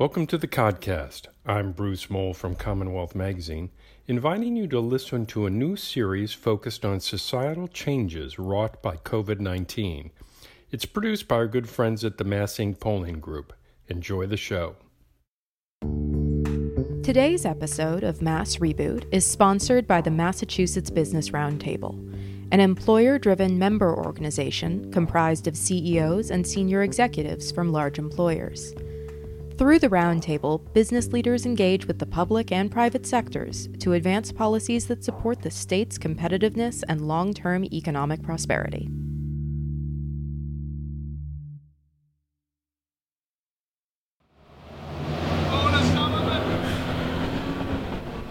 Welcome to the Codcast. I'm Bruce Mohl from Commonwealth Magazine, inviting you to listen to a new series focused on societal changes wrought by COVID 19. It's produced by our good friends at the MassINC Polling Group. Enjoy the show. Today's episode of Mass Reboot is sponsored by the Massachusetts Business Roundtable, an employer driven member organization comprised of CEOs and senior executives from large employers. Through the roundtable, business leaders engage with the public and private sectors to advance policies that support the state's competitiveness and long term economic prosperity.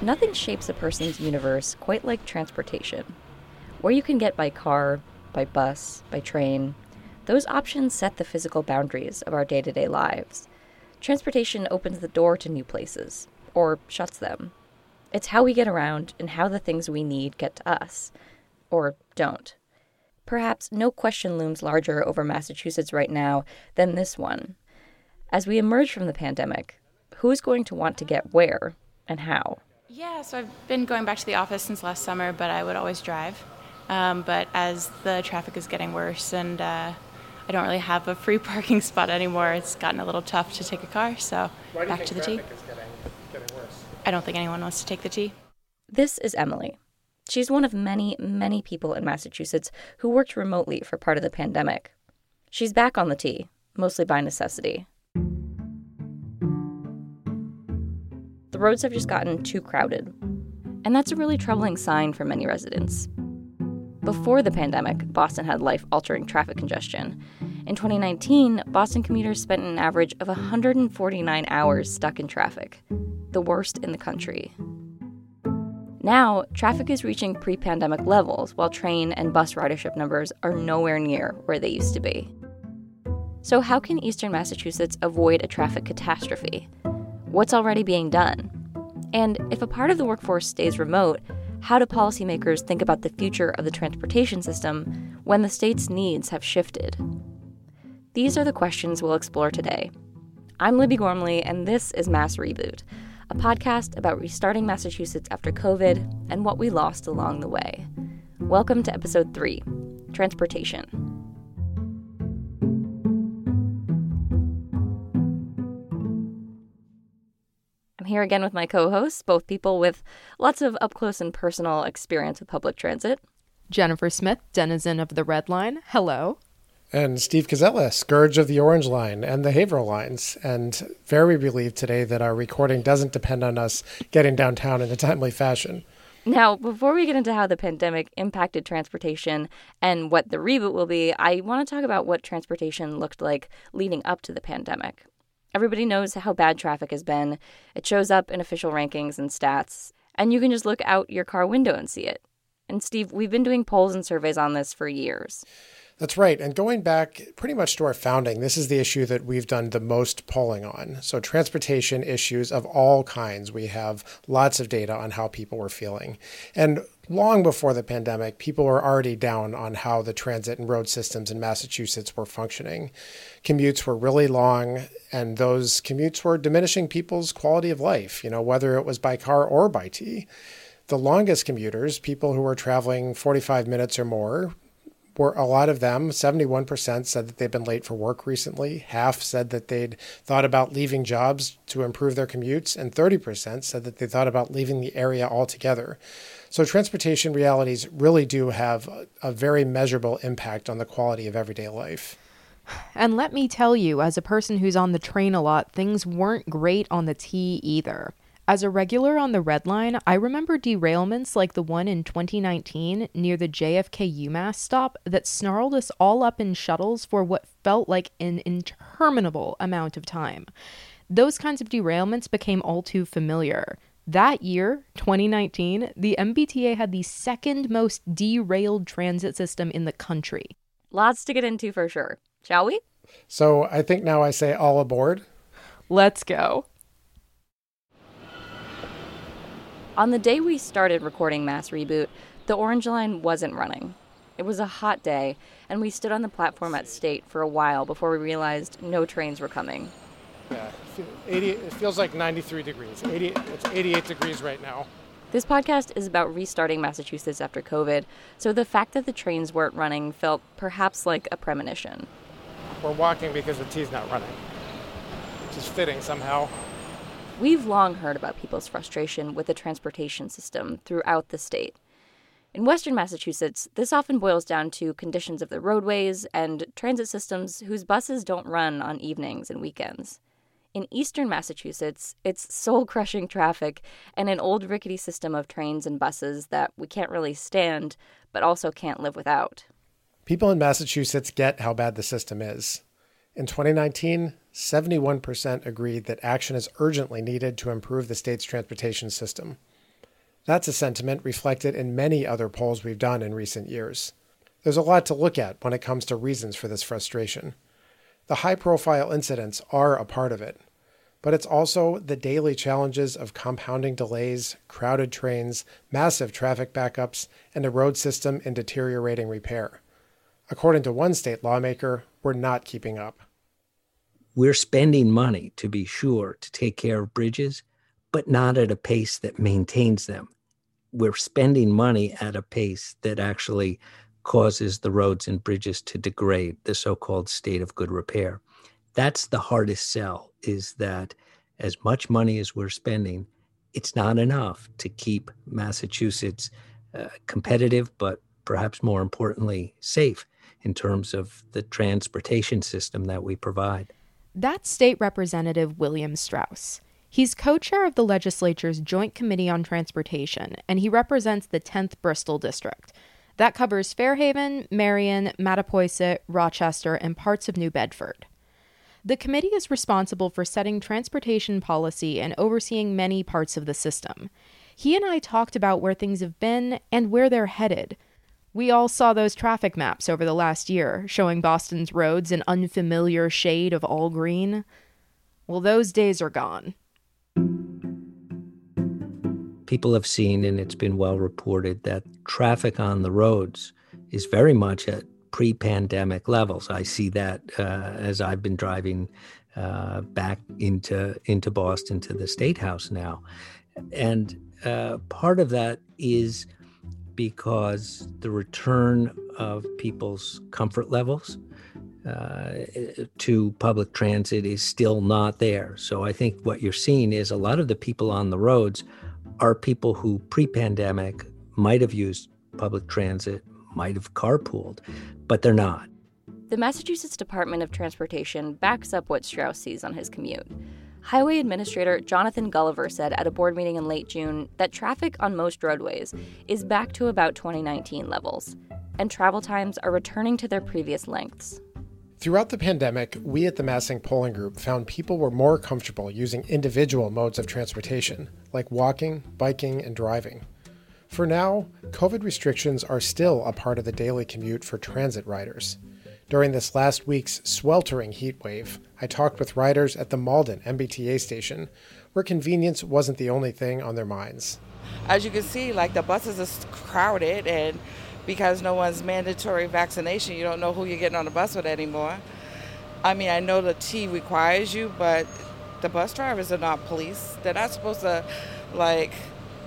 Nothing shapes a person's universe quite like transportation. Where you can get by car, by bus, by train, those options set the physical boundaries of our day to day lives Transportation opens the door to new places, or shuts them. It's how we get around and how the things we need get to us, or don't. Perhaps no question looms larger over Massachusetts right now than this one. As we emerge from the pandemic, who's going to want to get where and how? Yeah, so I've been going back to the office since last summer, but I would always drive. Um, but as the traffic is getting worse and uh, I don't really have a free parking spot anymore. It's gotten a little tough to take a car, so back to the T. Getting, getting I don't think anyone wants to take the T. This is Emily. She's one of many, many people in Massachusetts who worked remotely for part of the pandemic. She's back on the T, mostly by necessity. The roads have just gotten too crowded. And that's a really troubling sign for many residents. Before the pandemic, Boston had life altering traffic congestion. In 2019, Boston commuters spent an average of 149 hours stuck in traffic, the worst in the country. Now, traffic is reaching pre pandemic levels, while train and bus ridership numbers are nowhere near where they used to be. So, how can eastern Massachusetts avoid a traffic catastrophe? What's already being done? And if a part of the workforce stays remote, how do policymakers think about the future of the transportation system when the state's needs have shifted? These are the questions we'll explore today. I'm Libby Gormley, and this is Mass Reboot, a podcast about restarting Massachusetts after COVID and what we lost along the way. Welcome to episode three Transportation. I'm here again with my co hosts, both people with lots of up close and personal experience with public transit. Jennifer Smith, denizen of the Red Line. Hello and Steve Koczela, Scourge of the Orange Line and the Haverhill Lines. And very relieved today that our recording doesn't depend on us getting downtown in a timely fashion. Now, before we get into how the pandemic impacted transportation and what the reboot will be, I want to talk about what transportation looked like leading up to the pandemic. Everybody knows how bad traffic has been. It shows up in official rankings and stats, and you can just look out your car window and see it. And Steve, we've been doing polls and surveys on this for years. That's right. And going back pretty much to our founding, this is the issue that we've done the most polling on. So, transportation issues of all kinds, we have lots of data on how people were feeling. And long before the pandemic, people were already down on how the transit and road systems in Massachusetts were functioning. Commutes were really long, and those commutes were diminishing people's quality of life, you know, whether it was by car or by T. The longest commuters, people who were traveling 45 minutes or more, were a lot of them, 71% said that they've been late for work recently. Half said that they'd thought about leaving jobs to improve their commutes, and 30% said that they thought about leaving the area altogether. So, transportation realities really do have a very measurable impact on the quality of everyday life. And let me tell you, as a person who's on the train a lot, things weren't great on the T either. As a regular on the Red Line, I remember derailments like the one in 2019 near the JFK UMass stop that snarled us all up in shuttles for what felt like an interminable amount of time. Those kinds of derailments became all too familiar. That year, 2019, the MBTA had the second most derailed transit system in the country. Lots to get into for sure. Shall we? So I think now I say all aboard. Let's go. On the day we started recording Mass Reboot, the Orange Line wasn't running. It was a hot day, and we stood on the platform at State for a while before we realized no trains were coming. Yeah, 80, it feels like 93 degrees. 80, it's 88 degrees right now. This podcast is about restarting Massachusetts after COVID, so the fact that the trains weren't running felt perhaps like a premonition. We're walking because the T's not running, which is fitting somehow. We've long heard about people's frustration with the transportation system throughout the state. In western Massachusetts, this often boils down to conditions of the roadways and transit systems whose buses don't run on evenings and weekends. In eastern Massachusetts, it's soul crushing traffic and an old rickety system of trains and buses that we can't really stand, but also can't live without. People in Massachusetts get how bad the system is. In 2019, 71% agreed that action is urgently needed to improve the state's transportation system. That's a sentiment reflected in many other polls we've done in recent years. There's a lot to look at when it comes to reasons for this frustration. The high profile incidents are a part of it, but it's also the daily challenges of compounding delays, crowded trains, massive traffic backups, and a road system in deteriorating repair. According to one state lawmaker, we're not keeping up. We're spending money, to be sure, to take care of bridges, but not at a pace that maintains them. We're spending money at a pace that actually causes the roads and bridges to degrade, the so-called state of good repair. That's the hardest sell is that as much money as we're spending, it's not enough to keep Massachusetts uh, competitive, but perhaps more importantly, safe in terms of the transportation system that we provide. That's State Representative William Straus. He's co chair of the legislature's Joint Committee on Transportation, and he represents the 10th Bristol District, that covers Fairhaven, Marion, Mattapoisett, Rochester, and parts of New Bedford. The committee is responsible for setting transportation policy and overseeing many parts of the system. He and I talked about where things have been and where they're headed. We all saw those traffic maps over the last year, showing Boston's roads an unfamiliar shade of all green. Well, those days are gone people have seen, and it's been well reported, that traffic on the roads is very much at pre pandemic levels. I see that uh, as I've been driving uh, back into, into Boston to the State House now. And uh, part of that is because the return of people's comfort levels uh, to public transit is still not there. So I think what you're seeing is a lot of the people on the roads are people who pre pandemic might have used public transit, might have carpooled, but they're not. The Massachusetts Department of Transportation backs up what Straus sees on his commute. Highway Administrator Jonathan Gulliver said at a board meeting in late June that traffic on most roadways is back to about 2019 levels, and travel times are returning to their previous lengths. Throughout the pandemic, we at the MassINC Polling Group found people were more comfortable using individual modes of transportation, like walking, biking, and driving. For now, COVID restrictions are still a part of the daily commute for transit riders. During this last week's sweltering heat wave, I talked with riders at the Malden MBTA station, where convenience wasn't the only thing on their minds. As you can see, like the buses are crowded and because no one's mandatory vaccination, you don't know who you're getting on the bus with anymore. I mean, I know the T requires you, but the bus drivers are not police. They're not supposed to, like,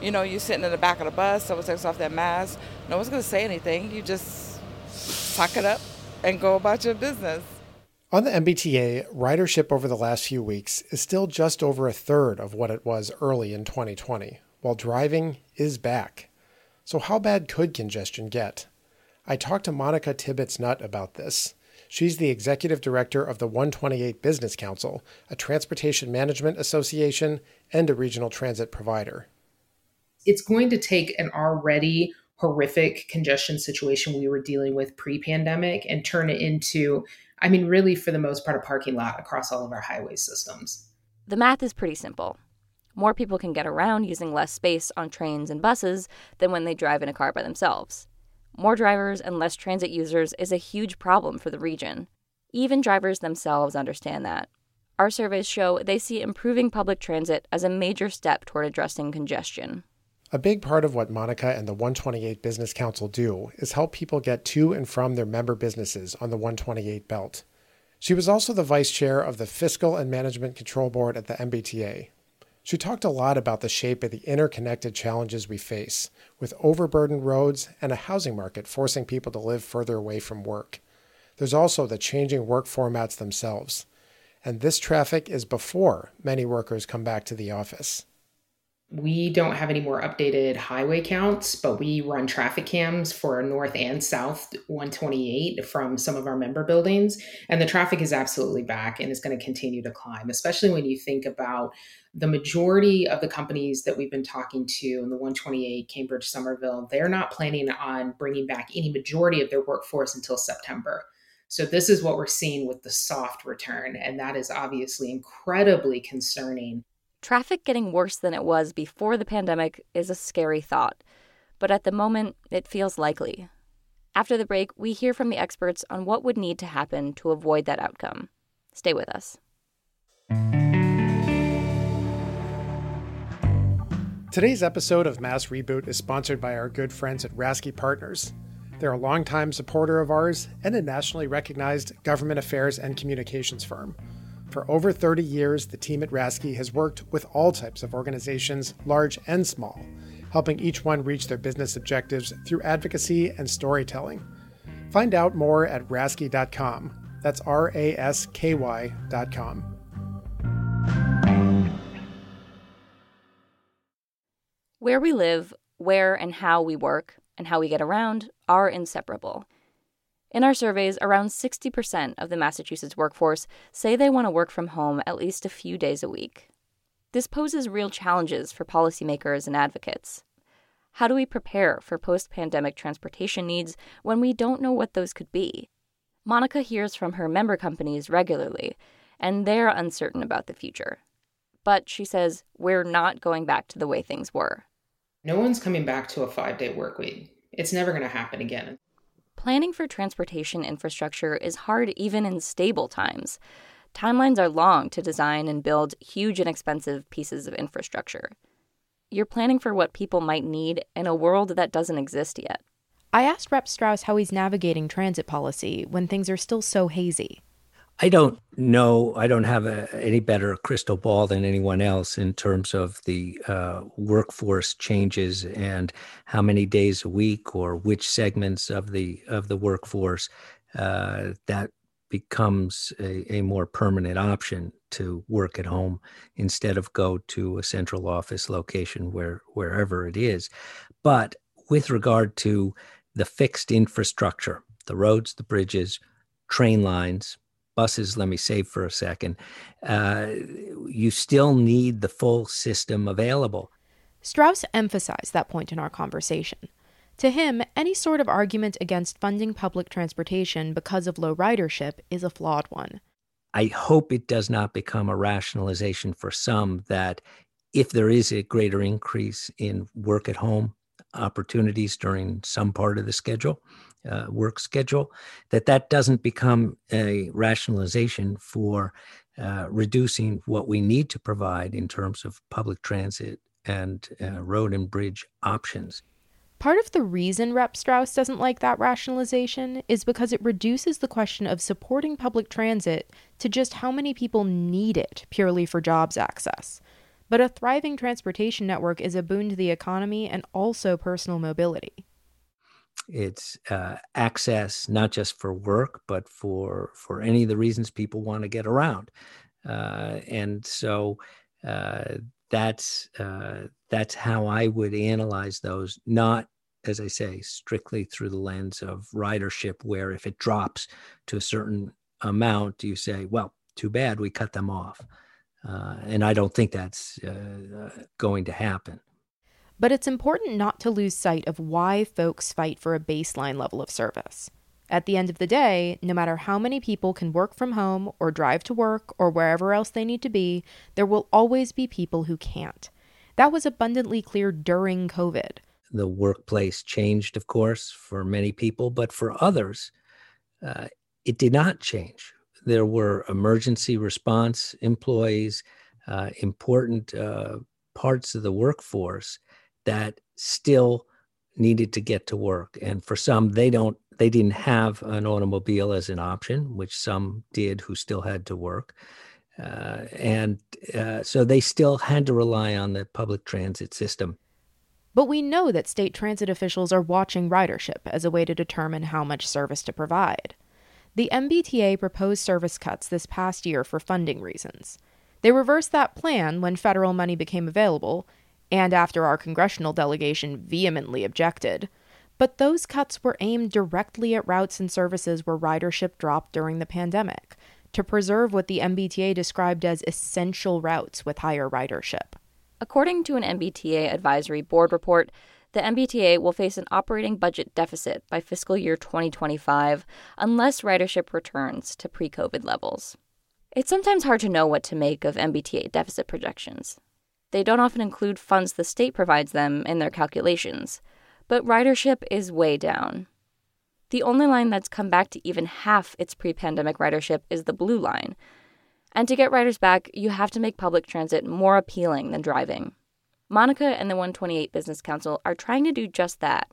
you know, you're sitting in the back of the bus, someone takes off their mask. No one's going to say anything. You just suck it up and go about your business. On the MBTA, ridership over the last few weeks is still just over a third of what it was early in 2020, while driving is back. So, how bad could congestion get? I talked to Monica Tibbits Nutt about this. She's the executive director of the 128 Business Council, a transportation management association and a regional transit provider. It's going to take an already horrific congestion situation we were dealing with pre pandemic and turn it into, I mean, really, for the most part, a parking lot across all of our highway systems. The math is pretty simple. More people can get around using less space on trains and buses than when they drive in a car by themselves. More drivers and less transit users is a huge problem for the region. Even drivers themselves understand that. Our surveys show they see improving public transit as a major step toward addressing congestion. A big part of what Monica and the 128 Business Council do is help people get to and from their member businesses on the 128 belt. She was also the vice chair of the Fiscal and Management Control Board at the MBTA. She talked a lot about the shape of the interconnected challenges we face, with overburdened roads and a housing market forcing people to live further away from work. There's also the changing work formats themselves. And this traffic is before many workers come back to the office we don't have any more updated highway counts, but we run traffic cams for North and South 128 from some of our member buildings. And the traffic is absolutely back and is going to continue to climb, especially when you think about the majority of the companies that we've been talking to in the 128, Cambridge, Somerville, they're not planning on bringing back any majority of their workforce until September. So, this is what we're seeing with the soft return. And that is obviously incredibly concerning Traffic getting worse than it was before the pandemic is a scary thought, but at the moment, it feels likely. After the break, we hear from the experts on what would need to happen to avoid that outcome. Stay with us. Today's episode of Mass Reboot is sponsored by our good friends at Rasky Partners. They're a longtime supporter of ours and a nationally recognized government affairs and communications firm. For over 30 years, the team at Rasky has worked with all types of organizations, large and small, helping each one reach their business objectives through advocacy and storytelling. Find out more at rasky.com. That's R A S K Y.com. Where we live, where and how we work, and how we get around are inseparable. In our surveys, around 60% of the Massachusetts workforce say they want to work from home at least a few days a week. This poses real challenges for policymakers and advocates. How do we prepare for post pandemic transportation needs when we don't know what those could be? Monica hears from her member companies regularly, and they're uncertain about the future. But she says, we're not going back to the way things were. No one's coming back to a five day work week. It's never going to happen again. Planning for transportation infrastructure is hard even in stable times. Timelines are long to design and build huge and expensive pieces of infrastructure. You're planning for what people might need in a world that doesn't exist yet. I asked Rep Straus how he's navigating transit policy when things are still so hazy. I don't know. I don't have a, any better crystal ball than anyone else in terms of the uh, workforce changes and how many days a week or which segments of the of the workforce uh, that becomes a, a, more permanent option to work at home instead of go to a central office location where wherever it is. But with regard to the fixed infrastructure, the roads, the bridges, train lines, buses, let me say for a second, uh, you still need the full system available. Straus emphasized that point in our conversation. To him, any sort of argument against funding public transportation because of low ridership is a flawed one. I hope it does not become a rationalization for some that if there is a greater increase in work at home opportunities during some part of the schedule, uh, work schedule, that that doesn't become a rationalization for uh, reducing what we need to provide in terms of public transit and uh, road and bridge options. Part of the reason Rep Straus doesn't like that rationalization is because it reduces the question of supporting public transit to just how many people need it purely for jobs access. But a thriving transportation network is a boon to the economy and also personal mobility. It's uh, access not just for work but for for any of the reasons people want to get around. Uh, and so uh, that's uh, that's how I would analyze those not as I say strictly through the lens of ridership where if it drops to a certain amount you say well too bad we cut them off uh, and I don't think that's uh, going to happen but it's important not to lose sight of why folks fight for a baseline level of service. At the end of the day, no matter how many people can work from home or drive to work or wherever else they need to be, there will always be people who can't. That was abundantly clear during COVID. The workplace changed, of course, for many people, but for others, uh, it did not change. There were emergency response employees, uh, important uh, parts of the workforce that still needed to get to work and for some they don't they didn't have an automobile as an option, which some did who still had to work. Uh, and uh, so they still had to rely on the public transit system. But we know that state transit officials are watching ridership as a way to determine how much service to provide. The MBTA proposed service cuts this past year for funding reasons. They reversed that plan when federal money became available, and after our congressional delegation vehemently objected. But those cuts were aimed directly at routes and services where ridership dropped during the pandemic, to preserve what the MBTA described as essential routes with higher ridership. According to an MBTA advisory board report, the MBTA will face an operating budget deficit by fiscal year 2025 unless ridership returns to pre COVID levels. It's sometimes hard to know what to make of MBTA deficit projections. They don't often include funds the state provides them in their calculations, but ridership is way down. The only line that's come back to even half its pre pandemic ridership is the Blue Line. And to get riders back, you have to make public transit more appealing than driving. Monica and the 128 Business Council are trying to do just that.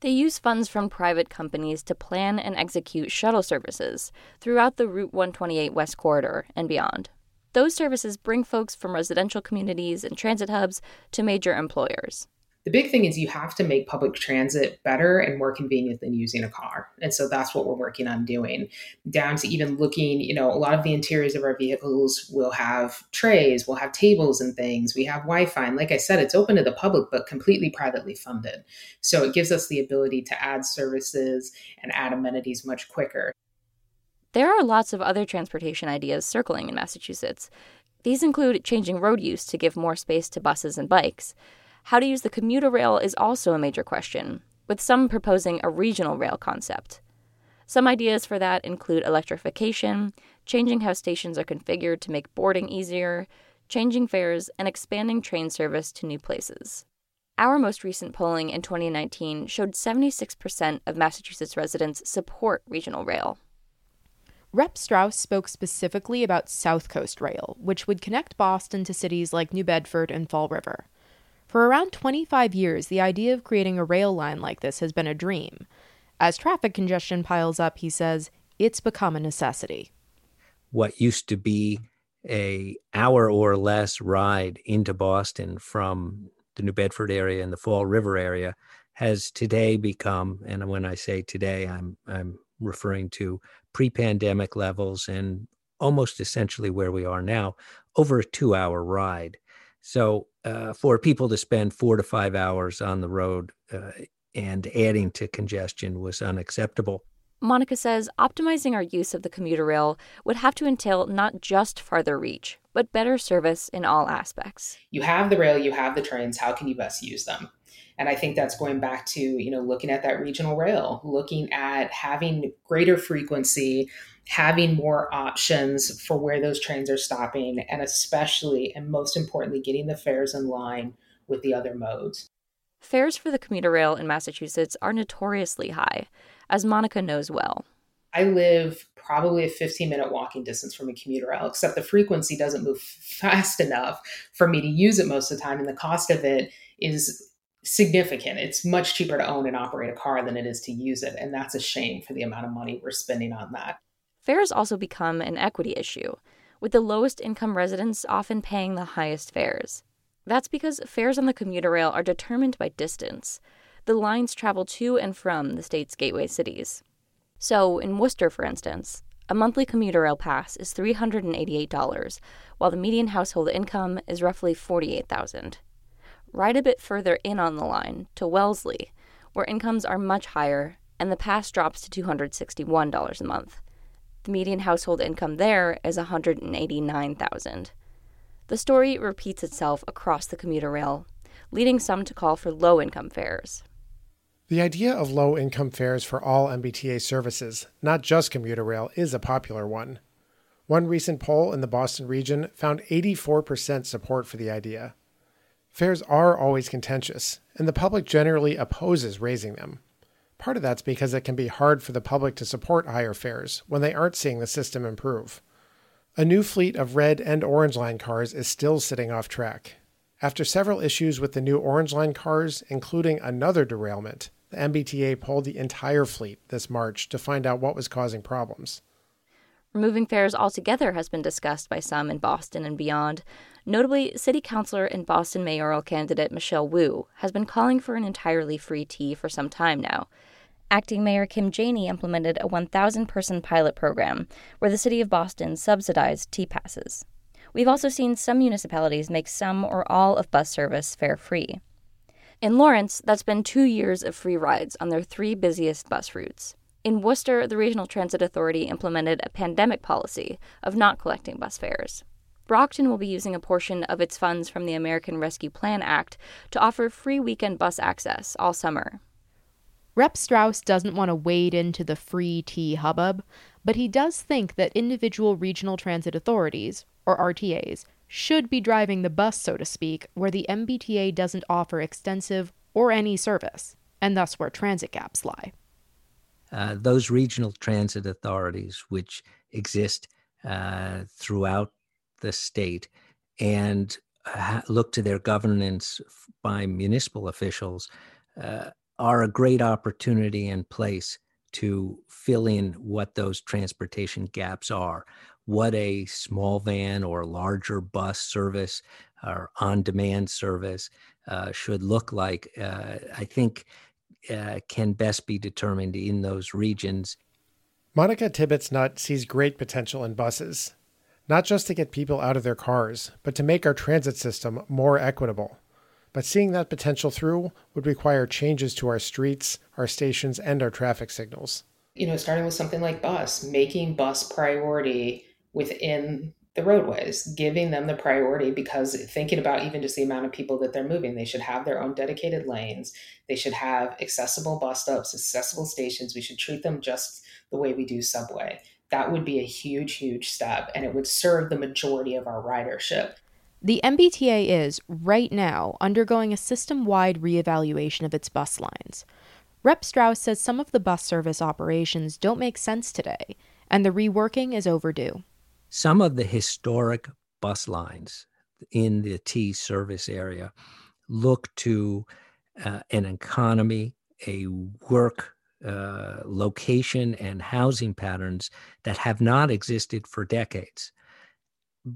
They use funds from private companies to plan and execute shuttle services throughout the Route 128 West Corridor and beyond. Those services bring folks from residential communities and transit hubs to major employers the big thing is you have to make public transit better and more convenient than using a car. And so that's what we're working on doing, down to even looking, you know, a lot of the interiors of our vehicles will have trays, will have tables and things. We have Wi Fi. And like I said, it's open to the public, but completely privately funded. So it gives us the ability to add services and add amenities much quicker. There are lots of other transportation ideas circling in Massachusetts. These include changing road use to give more space to buses and bikes how to use the commuter rail is also a major question, with some proposing a regional rail concept. Some ideas for that include electrification, changing how stations are configured to make boarding easier, changing fares, and expanding train service to new places. Our most recent polling in 2019 showed 76% of Massachusetts residents support regional rail. Rep Straus spoke specifically about South Coast Rail, which would connect Boston to cities like New Bedford and Fall River. For around 25 years, the idea of creating a rail line like this has been a dream. As traffic congestion piles up, he says, it's become a necessity. What used to be a hour or less ride into Boston from the New Bedford area and the Fall River area has today become, and when I say today, I'm I'm referring to pre-pandemic levels and almost essentially where we are now, over a two-hour ride. So uh, for people to spend four to five hours on the road uh, and adding to congestion was unacceptable. Monica says optimizing our use of the commuter rail would have to entail not just farther reach, but better service in all aspects. You have the rail, you have the trains, how can you best use them? And I think that's going back to, you know, looking at that regional rail, looking at having greater frequency having more options for where those trains are stopping, and especially and most importantly, getting the fares in line with the other modes. Fares for the commuter rail in Massachusetts are notoriously high, as Monica knows well. I live probably a 15 minute walking distance from a commuter rail, except the frequency doesn't move fast enough for me to use it most of the time. And the cost of it is significant. It's much cheaper to own and operate a car than it is to use it. And that's a shame for the amount of money we're spending on that. Fares also become an equity issue, with the lowest income residents often paying the highest fares. That's because fares on the commuter rail are determined by distance. The lines travel to and from the state's gateway cities. So, in Worcester, for instance, a monthly commuter rail pass is $388, while the median household income is roughly 48,000. Ride a bit further in on the line to Wellesley, where incomes are much higher and the pass drops to $261 a month. The median household income there is 189,000. The story repeats itself across the commuter rail, leading some to call for low-income fares. The idea of low income fares for all MBTA services, not just commuter rail, is a popular one. One recent poll in the Boston region found 84% support for the idea. Fares are always contentious, and the public generally opposes raising them. Part of that's because it can be hard for the public to support higher fares when they aren't seeing the system improve. A new fleet of red and orange line cars is still sitting off track. After several issues with the new orange line cars, including another derailment, The MBTA pulled the entire fleet this March to find out what was causing problems. Removing fares altogether has been discussed by some in Boston and beyond. Notably, City Councilor and Boston mayoral candidate Michelle Wu has been calling for an entirely free T for some time now. Acting Mayor Kim Janey implemented a 1,000 person pilot program where the City of Boston subsidized T passes. We've also seen some municipalities make some or all of bus service fare free. In Lawrence, that's been two years of free rides on their three busiest bus routes. In Worcester, the Regional Transit Authority implemented a pandemic policy of not collecting bus fares. Brockton will be using a portion of its funds from the American Rescue Plan Act to offer free weekend bus access all summer. Rep Straus doesn't want to wade into the free T hubbub, but he does think that individual regional transit authorities, or RTAs, should be driving the bus, so to speak, where the MBTA doesn't offer extensive or any service, and thus where transit gaps lie. Uh, those regional transit authorities, which exist uh, throughout the state and uh, look to their governance by municipal officials, uh, are a great opportunity and place to fill in what those transportation gaps are. What a small van or larger bus service or on demand service uh, should look like. Uh, I think uh, can best be determined in those regions. Monica Tibbits Nutt sees great potential in buses, not just to get people out of their cars, but to make our transit system more equitable. But seeing that potential through would require changes to our streets, our stations, and our traffic signals. You know, starting with something like bus, making bus priority within the roadways, giving them the priority because thinking about even just the amount of people that they're moving, they should have their own dedicated lanes. They should have accessible bus stops, accessible stations. We should treat them just the way we do subway. That would be a huge, huge step, and it would serve the majority of our ridership. The MBTA is, right now, undergoing a system wide reevaluation of its bus lines. Rep Straus says some of the bus service operations don't make sense today, and the reworking is overdue some of the historic bus lines in the T service area look to uh, an economy, a work uh, location, and housing patterns that have not existed for decades,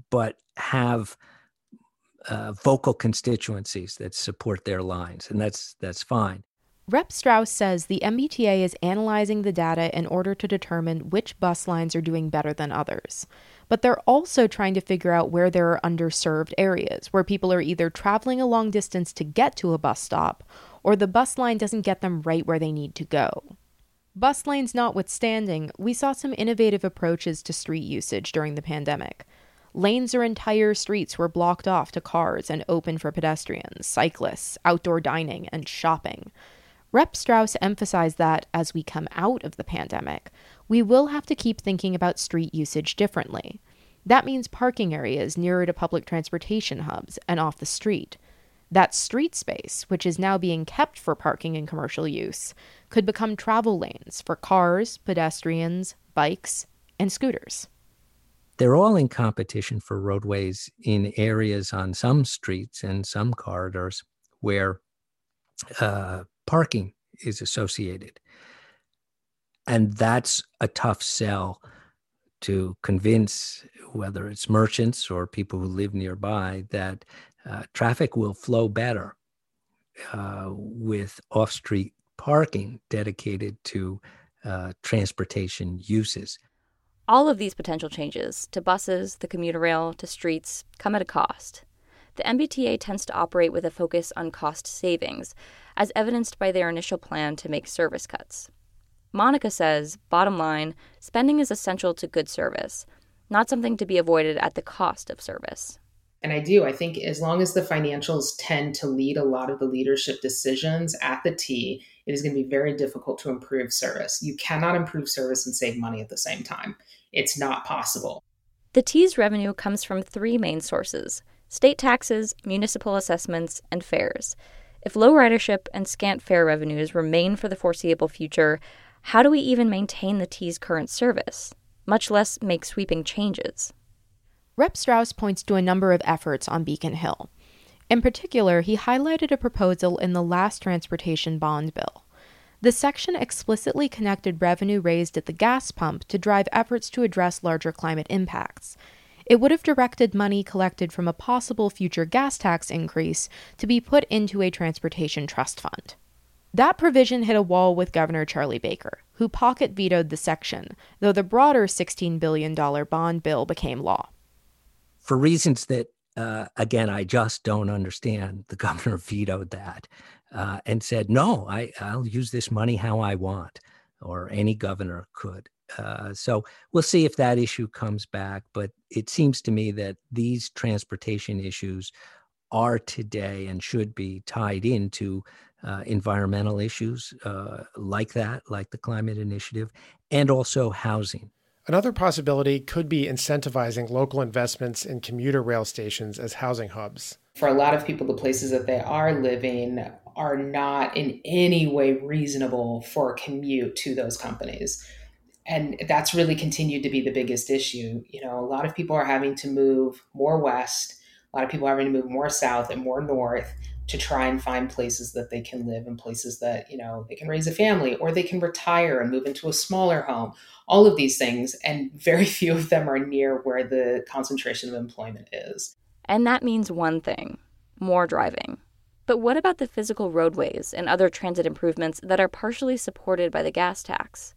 but have uh, vocal constituencies that support their lines, and that's that's fine. Rep Straus says the MBTA is analyzing the data in order to determine which bus lines are doing better than others but they're also trying to figure out where there are underserved areas where people are either traveling a long distance to get to a bus stop or the bus line doesn't get them right where they need to go. Bus lanes notwithstanding, we saw some innovative approaches to street usage during the pandemic. Lanes or entire streets were blocked off to cars and open for pedestrians, cyclists, outdoor dining, and shopping. Rep Straus emphasized that as we come out of the pandemic, we will have to keep thinking about street usage differently. That means parking areas nearer to public transportation hubs and off the street. That street space, which is now being kept for parking and commercial use, could become travel lanes for cars, pedestrians, bikes, and scooters. They're all in competition for roadways in areas on some streets and some corridors where uh, parking is associated. And that's a tough sell to convince whether it's merchants or people who live nearby that uh, traffic will flow better uh, with off street parking dedicated to uh, transportation uses. All of these potential changes to buses, the commuter rail, to streets come at a cost. The MBTA tends to operate with a focus on cost savings, as evidenced by their initial plan to make service cuts. Monica says, bottom line, spending is essential to good service, not something to be avoided at the cost of service. And I do. I think as long as the financials tend to lead a lot of the leadership decisions at the T, it is going to be very difficult to improve service. You cannot improve service and save money at the same time. It's not possible. The T's revenue comes from three main sources state taxes, municipal assessments, and fares. If low ridership and scant fare revenues remain for the foreseeable future, how do we even maintain the T's current service, much less make sweeping changes? Rep Straus points to a number of efforts on Beacon Hill. In particular, he highlighted a proposal in the last transportation bond bill. The section explicitly connected revenue raised at the gas pump to drive efforts to address larger climate impacts. It would have directed money collected from a possible future gas tax increase to be put into a transportation trust fund. That provision hit a wall with Governor Charlie Baker, who pocket vetoed the section, though the broader $16 billion bond bill became law. For reasons that, uh, again, I just don't understand, the governor vetoed that uh, and said, no, I, I'll use this money how I want, or any governor could. Uh, so we'll see if that issue comes back. But it seems to me that these transportation issues are today and should be tied into uh, environmental issues uh, like that, like the climate initiative, and also housing. Another possibility could be incentivizing local investments in commuter rail stations as housing hubs. For a lot of people, the places that they are living are not in any way reasonable for a commute to those companies. And that's really continued to be the biggest issue. You know, a lot of people are having to move more west, a lot of people are having to move more south and more north to try and find places that they can live and places that, you know, they can raise a family or they can retire and move into a smaller home. All of these things. And very few of them are near where the concentration of employment is. And that means one thing more driving. But what about the physical roadways and other transit improvements that are partially supported by the gas tax?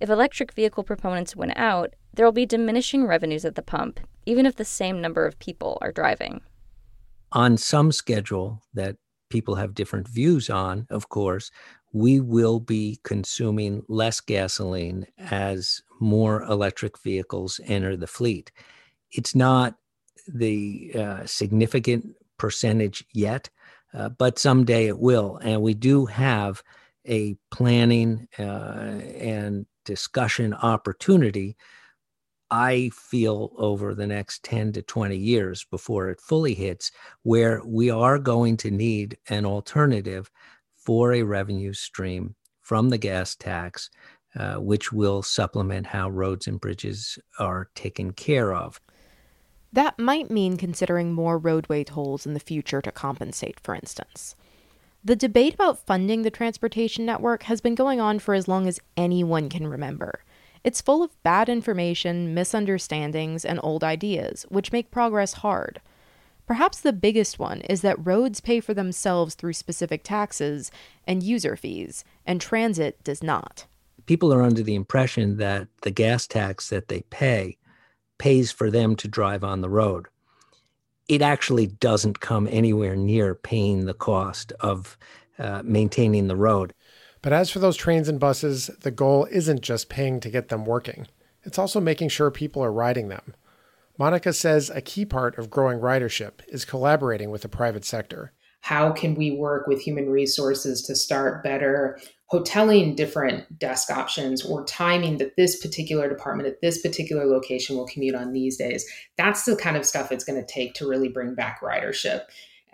If electric vehicle proponents win out, there will be diminishing revenues at the pump, even if the same number of people are driving. On some schedule that people have different views on, of course, we will be consuming less gasoline as more electric vehicles enter the fleet. It's not the uh, significant percentage yet, uh, but someday it will. And we do have a planning uh, and discussion opportunity. I feel over the next 10 to 20 years before it fully hits, where we are going to need an alternative for a revenue stream from the gas tax, uh, which will supplement how roads and bridges are taken care of. That might mean considering more roadway tolls in the future to compensate, for instance. The debate about funding the transportation network has been going on for as long as anyone can remember. It's full of bad information, misunderstandings, and old ideas, which make progress hard. Perhaps the biggest one is that roads pay for themselves through specific taxes and user fees, and transit does not. People are under the impression that the gas tax that they pay pays for them to drive on the road. It actually doesn't come anywhere near paying the cost of uh, maintaining the road. But as for those trains and buses, the goal isn't just paying to get them working, it's also making sure people are riding them. Monica says a key part of growing ridership is collaborating with the private sector. How can we work with human resources to start better hoteling different desk options or timing that this particular department at this particular location will commute on these days. That's the kind of stuff it's going to take to really bring back ridership.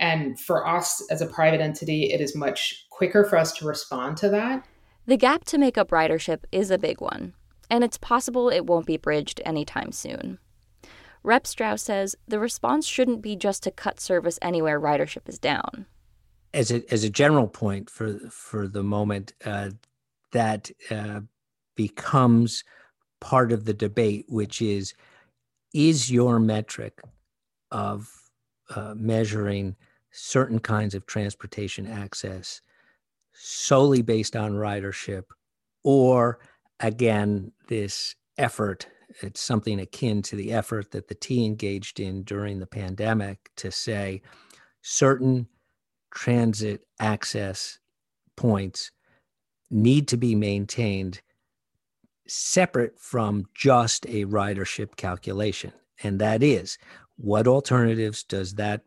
And for us as a private entity, it is much quicker for us to respond to that. The gap to make up ridership is a big one, and it's possible it won't be bridged anytime soon. Rep Straus says the response shouldn't be just to cut service anywhere ridership is down. As a as a general point for for the moment, uh, that uh, becomes part of the debate, which is is your metric of uh, measuring certain kinds of transportation access solely based on ridership, or again this effort it's something akin to the effort that the T engaged in during the pandemic to say certain transit access points need to be maintained separate from just a ridership calculation. And that is what alternatives does that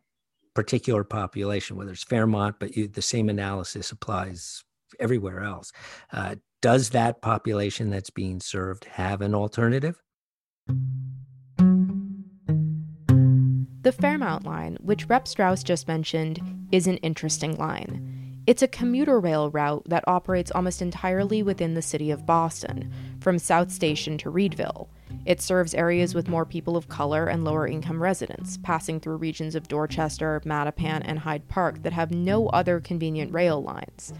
particular population, whether it's Fairmount, but you, the same analysis applies everywhere else. Uh, does that population that's being served have an alternative? The Fairmount line, which Rep Straus just mentioned, is an interesting line. It's a commuter rail route that operates almost entirely within the city of Boston, from South Station to Readville. It serves areas with more people of color and lower income residents, passing through regions of Dorchester, Mattapan, and Hyde Park that have no other convenient rail lines.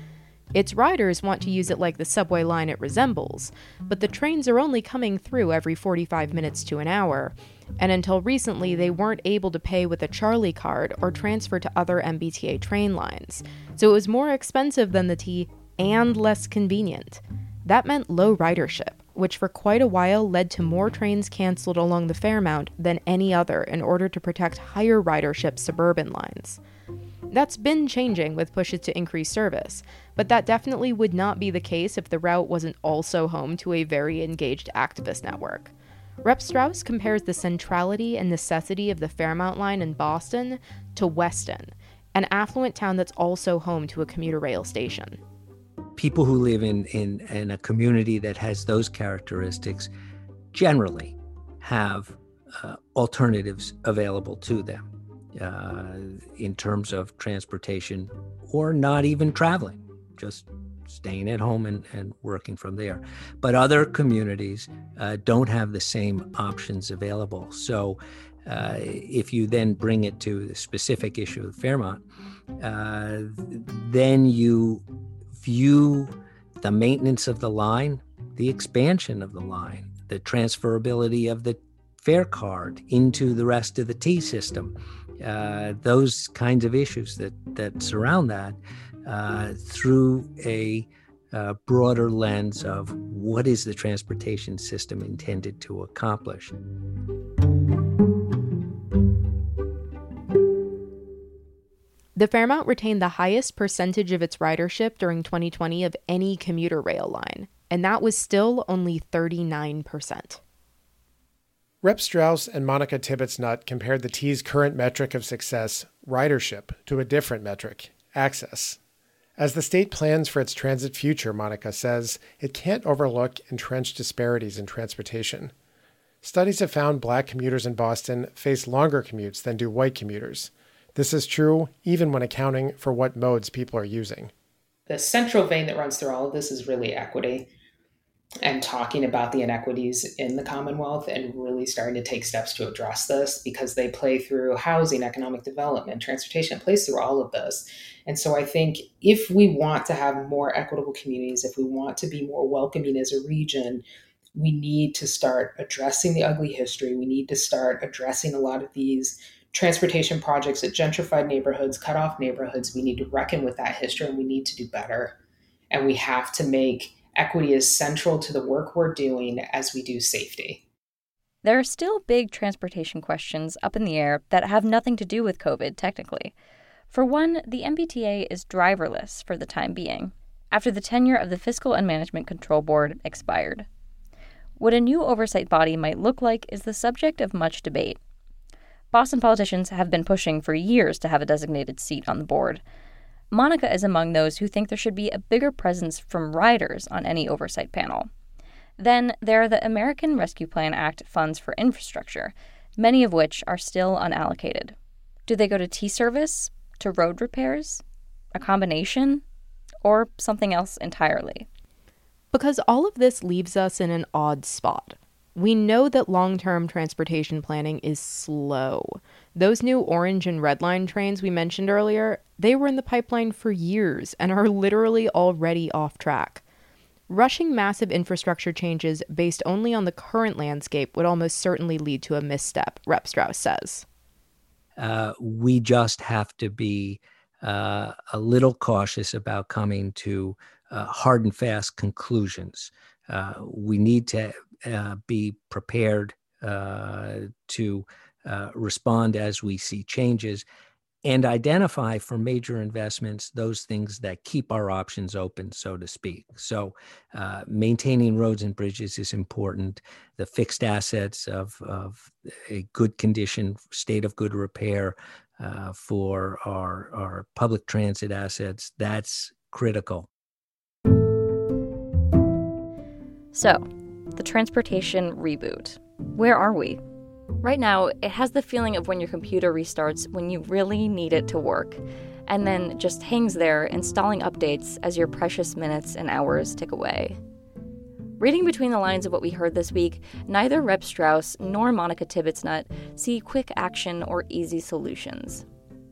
Its riders want to use it like the subway line it resembles, but the trains are only coming through every 45 minutes to an hour, and until recently they weren't able to pay with a Charlie card or transfer to other MBTA train lines, so it was more expensive than the T and less convenient. That meant low ridership, which for quite a while led to more trains canceled along the Fairmount than any other in order to protect higher ridership suburban lines. That's been changing with pushes to increase service, but that definitely would not be the case if the route wasn't also home to a very engaged activist network. Rep Straus compares the centrality and necessity of the Fairmount line in Boston to Weston, an affluent town that's also home to a commuter rail station. People who live in, in, in a community that has those characteristics generally have uh, alternatives available to them uh, in terms of transportation or not even traveling, just staying at home and, and working from there. But other communities uh, don't have the same options available. So uh, if you then bring it to the specific issue of Fairmount, uh, then you view the maintenance of the line, the expansion of the line, the transferability of the fare card into the rest of the T system, uh, those kinds of issues that, that surround that uh, through a uh, broader lens of what is the transportation system intended to accomplish. The Fairmount retained the highest percentage of its ridership during 2020 of any commuter rail line, and that was still only 39%. Rep Straus and Monica Tibbits-Nutt compared the T's current metric of success, ridership, to a different metric, access. As the state plans for its transit future, Monica says, it can't overlook entrenched disparities in transportation. Studies have found black commuters in Boston face longer commutes than do white commuters. This is true even when accounting for what modes people are using. The central vein that runs through all of this is really equity and talking about the inequities in the Commonwealth and really starting to take steps to address this because they play through housing, economic development, transportation, plays through all of this. And so I think if we want to have more equitable communities, if we want to be more welcoming as a region, we need to start addressing the ugly history. We need to start addressing a lot of these transportation projects that gentrified neighborhoods, cut off neighborhoods. We need to reckon with that history and we need to do better. And we have to make equity is central to the work we're doing as we do safety. There are still big transportation questions up in the air that have nothing to do with COVID, technically. For one, the MBTA is driverless for the time being, after the tenure of the Fiscal and Management Control Board expired. What a new oversight body might look like is the subject of much debate. Boston politicians have been pushing for years to have a designated seat on the board, Monica is among those who think there should be a bigger presence from riders on any oversight panel. Then there are the American Rescue Plan Act funds for infrastructure, many of which are still unallocated. Do they go to T service, to road repairs, a combination, or something else entirely? Because all of this leaves us in an odd spot. We know that long term transportation planning is slow. Those new orange and red line trains we mentioned earlier, they were in the pipeline for years and are literally already off track. Rushing massive infrastructure changes based only on the current landscape would almost certainly lead to a misstep, Rep Straus says. Uh, we just have to be uh, a little cautious about coming to uh, hard and fast conclusions. Uh, we need to uh, be prepared uh, to uh, respond as we see changes and identify for major investments those things that keep our options open, so to speak. So, uh, maintaining roads and bridges is important. The fixed assets of, of a good condition, state of good repair uh, for our, our public transit assets, that's critical. So, the transportation reboot. Where are we? Right now, it has the feeling of when your computer restarts when you really need it to work, and then just hangs there installing updates as your precious minutes and hours tick away. Reading between the lines of what we heard this week, neither Rep Straus nor Monica Tibbits-Nutt see quick action or easy solutions.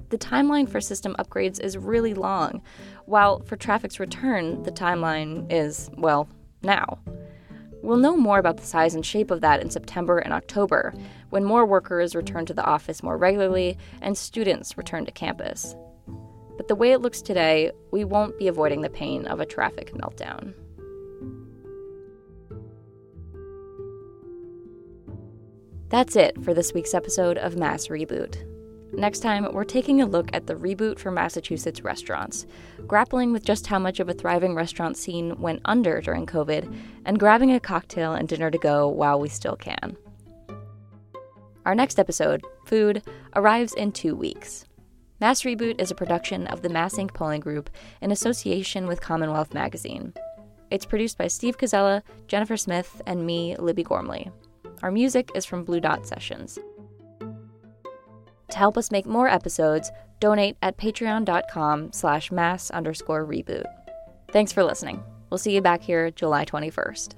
the timeline for system upgrades is really long, while for traffic's return, the timeline is, well, now. We'll know more about the size and shape of that in September and October, when more workers return to the office more regularly and students return to campus. But the way it looks today, we won't be avoiding the pain of a traffic meltdown. That's it for this week's episode of Mass Reboot. Next time, we're taking a look at the reboot for Massachusetts restaurants, grappling with just how much of a thriving restaurant scene went under during COVID, and grabbing a cocktail and dinner to go while we still can. Our next episode, Food, arrives in two weeks. Mass Reboot is a production of the MassINC Polling Group in association with CommonWealth Magazine. It's produced by Steve Koczela, Jennifer Smith, and me, Libby Gormley. Our music is from Blue Dot Sessions. To help us make more episodes, donate at patreon.com slash mass underscore reboot. Thanks for listening. We'll see you back here July 21st.